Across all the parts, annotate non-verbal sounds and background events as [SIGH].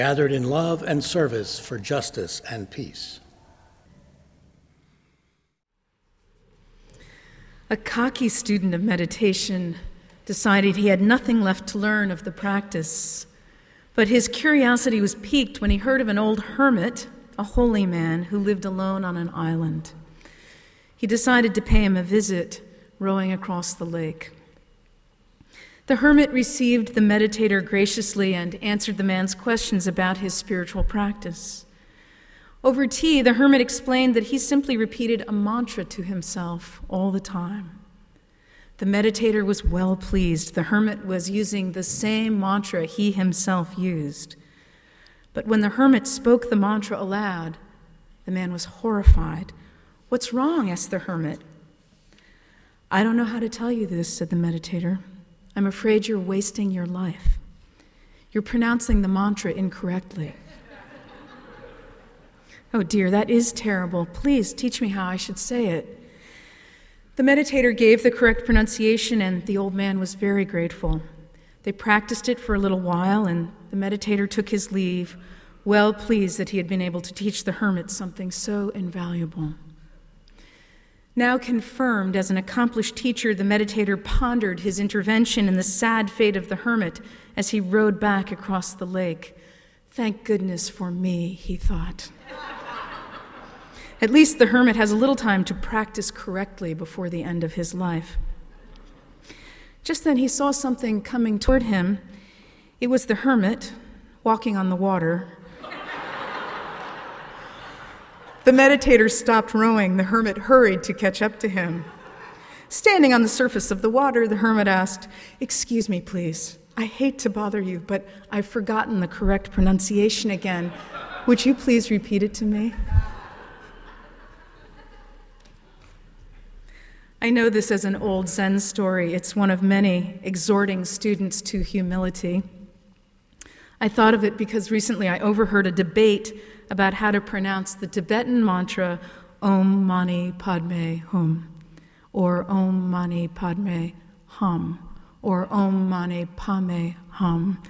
gathered in love and service for justice and peace. A cocky student of meditation decided he had nothing left to learn of the practice, but his curiosity was piqued when he heard of an old hermit, a holy man, who lived alone on an island. He decided to pay him a visit, rowing across the lake. The hermit received the meditator graciously and answered the man's questions about his spiritual practice. Over tea, the hermit explained that he simply repeated a mantra to himself all the time. The meditator was well pleased. The hermit was using the same mantra he himself used. But when the hermit spoke the mantra aloud, the man was horrified. What's wrong? asked the hermit. I don't know how to tell you this, said the meditator. I'm afraid you're wasting your life. You're pronouncing the mantra incorrectly. oh dear, that is terrible. Please teach me how I should say it. The meditator gave the correct pronunciation, and the old man was very grateful. They practiced it for a little while, and the meditator took his leave, well pleased that he had been able to teach the hermit something so invaluable. Now confirmed as an accomplished teacher, the meditator pondered his intervention and the sad fate of the hermit as he rowed back across the lake. Thank goodness for me, he thought. At least the hermit has a little time to practice correctly before the end of his life. Just then he saw something coming toward him. It was the hermit walking on the water the meditator stopped rowing. The hermit hurried to catch up to him. Standing on the surface of the water, the hermit asked, Excuse me, please. I hate to bother you, but I've forgotten the correct pronunciation again. Would you please repeat it to me? I know this as an old Zen story. It's one of many exhorting students to humility. I thought of it because recently I overheard a debate about how to pronounce the Tibetan mantra Om Mani Padme Hum, or Om Mani Padme Hum, or Om Mani Padme Hum,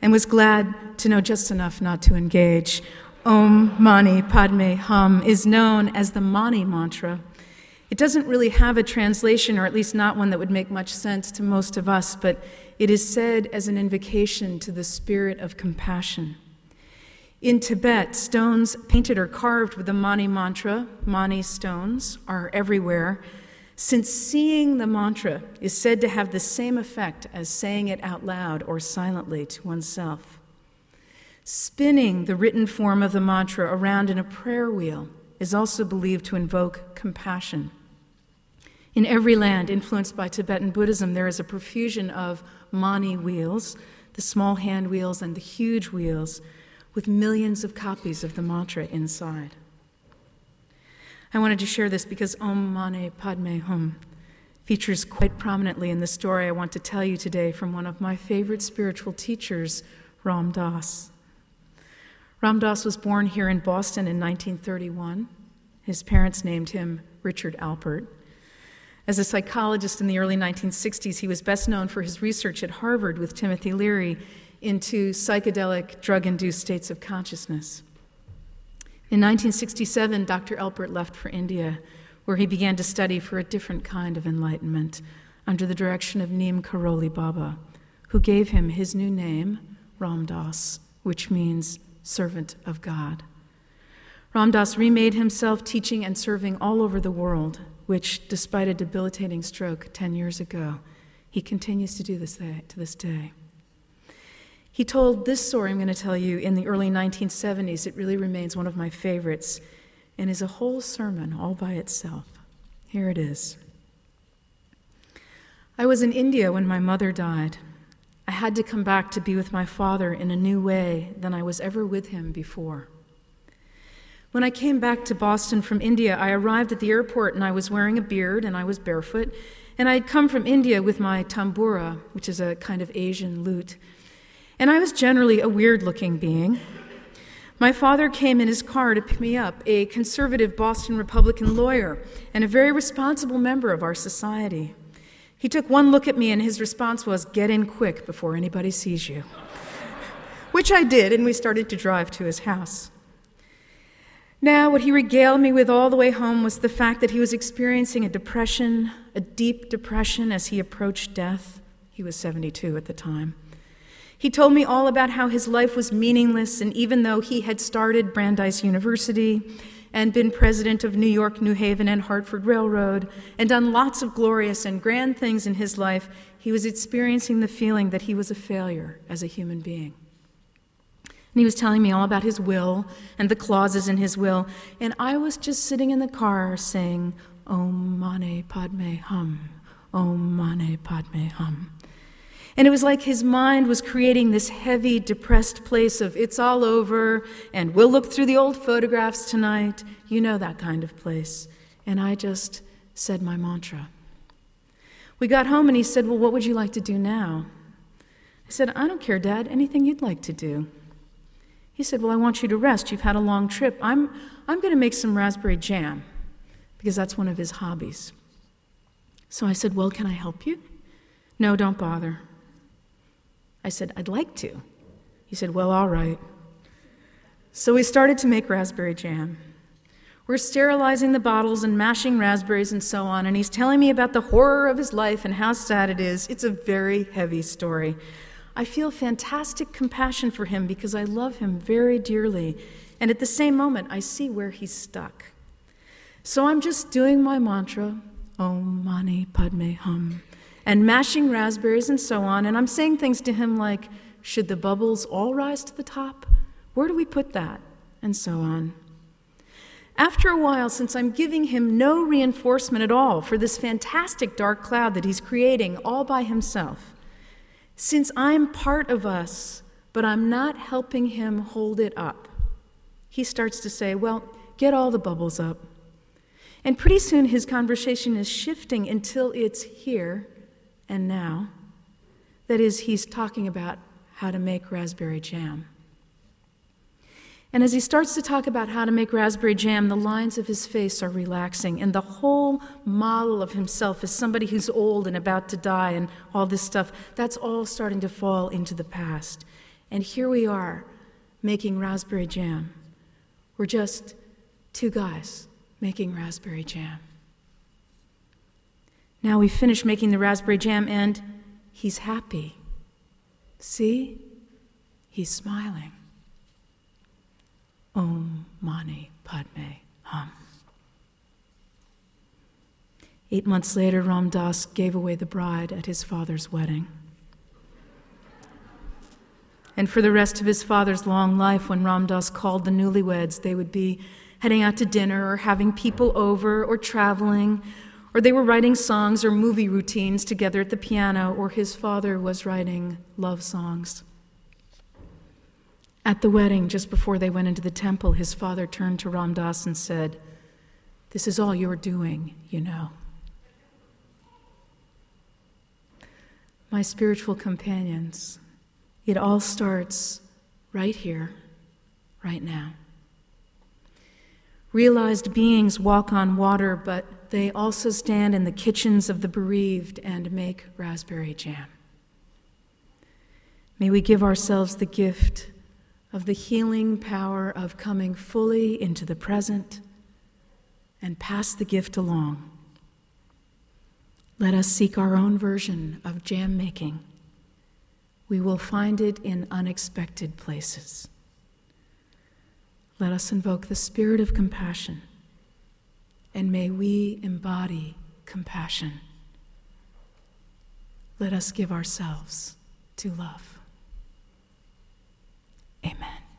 and was glad to know just enough not to engage. Om Mani Padme Hum is known as the Mani mantra. It doesn't really have a translation, or at least not one that would make much sense to most of us, but it is said as an invocation to the spirit of compassion. In Tibet, stones painted or carved with the Mani mantra, Mani stones, are everywhere, since seeing the mantra is said to have the same effect as saying it out loud or silently to oneself. Spinning the written form of the mantra around in a prayer wheel is also believed to invoke compassion. In every land influenced by Tibetan Buddhism, there is a profusion of mani wheels, the small hand wheels and the huge wheels with millions of copies of the mantra inside. I wanted to share this because Om Mani Padme Hum features quite prominently in the story I want to tell you today from one of my favorite spiritual teachers, Ram Dass. Ram Dass was born here in Boston in 1931. His parents named him Richard Alpert. As a psychologist in the early 1960s, he was best known for his research at Harvard with Timothy Leary into psychedelic drug induced states of consciousness. In 1967, Dr. Alpert left for India, where he began to study for a different kind of enlightenment under the direction of Neem Karoli Baba, who gave him his new name, Ram Dass, which means servant of God. Ram Dass remade himself teaching and serving all over the world, which, despite a debilitating stroke 10 years ago, he continues to do this day, to this day. He told this story I'm going to tell you in the early 1970s. It really remains one of my favorites and is a whole sermon all by itself. Here it is. I was in India when my mother died. I had to come back to be with my father in a new way than I was ever with him before. When I came back to Boston from India, I arrived at the airport and I was wearing a beard and I was barefoot. And I had come from India with my tambura, which is a kind of Asian lute. And I was generally a weird looking being. My father came in his car to pick me up, a conservative Boston Republican lawyer and a very responsible member of our society. He took one look at me, and his response was, Get in quick before anybody sees you. [LAUGHS] Which I did, and we started to drive to his house. Now, what he regaled me with all the way home was the fact that he was experiencing a depression, a deep depression, as he approached death. He was 72 at the time. He told me all about how his life was meaningless, and even though he had started Brandeis University and been president of New York, New Haven, and Hartford Railroad, and done lots of glorious and grand things in his life, he was experiencing the feeling that he was a failure as a human being. And he was telling me all about his will and the clauses in his will. And I was just sitting in the car saying, Om Mani Padme Hum, Om Mani Padme Hum. And it was like his mind was creating this heavy, depressed place of it's all over, and we'll look through the old photographs tonight. You know that kind of place. And I just said my mantra. We got home, and he said, Well, what would you like to do now? I said, I don't care, Dad, anything you'd like to do. He said, Well, I want you to rest. You've had a long trip. I'm, I'm going to make some raspberry jam because that's one of his hobbies. So I said, Well, can I help you? No, don't bother. I said, I'd like to. He said, Well, all right. So we started to make raspberry jam. We're sterilizing the bottles and mashing raspberries and so on, and he's telling me about the horror of his life and how sad it is. It's a very heavy story. I feel fantastic compassion for him because I love him very dearly. And at the same moment, I see where he's stuck. So I'm just doing my mantra, Om Mani Padme Hum, and mashing raspberries and so on. And I'm saying things to him like, Should the bubbles all rise to the top? Where do we put that? And so on. After a while, since I'm giving him no reinforcement at all for this fantastic dark cloud that he's creating all by himself, since I'm part of us, but I'm not helping him hold it up, he starts to say, Well, get all the bubbles up. And pretty soon his conversation is shifting until it's here and now. That is, he's talking about how to make raspberry jam. And as he starts to talk about how to make raspberry jam, the lines of his face are relaxing, and the whole model of himself as somebody who's old and about to die and all this stuff, that's all starting to fall into the past. And here we are making raspberry jam. We're just two guys making raspberry jam. Now we finish making the raspberry jam, and he's happy. See? He's smiling. Om Mani Padme Hum. Eight months later, Ram Dass gave away the bride at his father's wedding. And for the rest of his father's long life, when Ram Dass called the newlyweds, they would be heading out to dinner or having people over or traveling, or they were writing songs or movie routines together at the piano, or his father was writing love songs. At the wedding, just before they went into the temple, his father turned to Ram Dass and said, This is all you're doing, you know. My spiritual companions, it all starts right here, right now. Realized beings walk on water, but they also stand in the kitchens of the bereaved and make raspberry jam. May we give ourselves the gift of the healing power of coming fully into the present and pass the gift along. Let us seek our own version of jam making. We will find it in unexpected places. Let us invoke the spirit of compassion, and may we embody compassion. Let us give ourselves to love. Amen.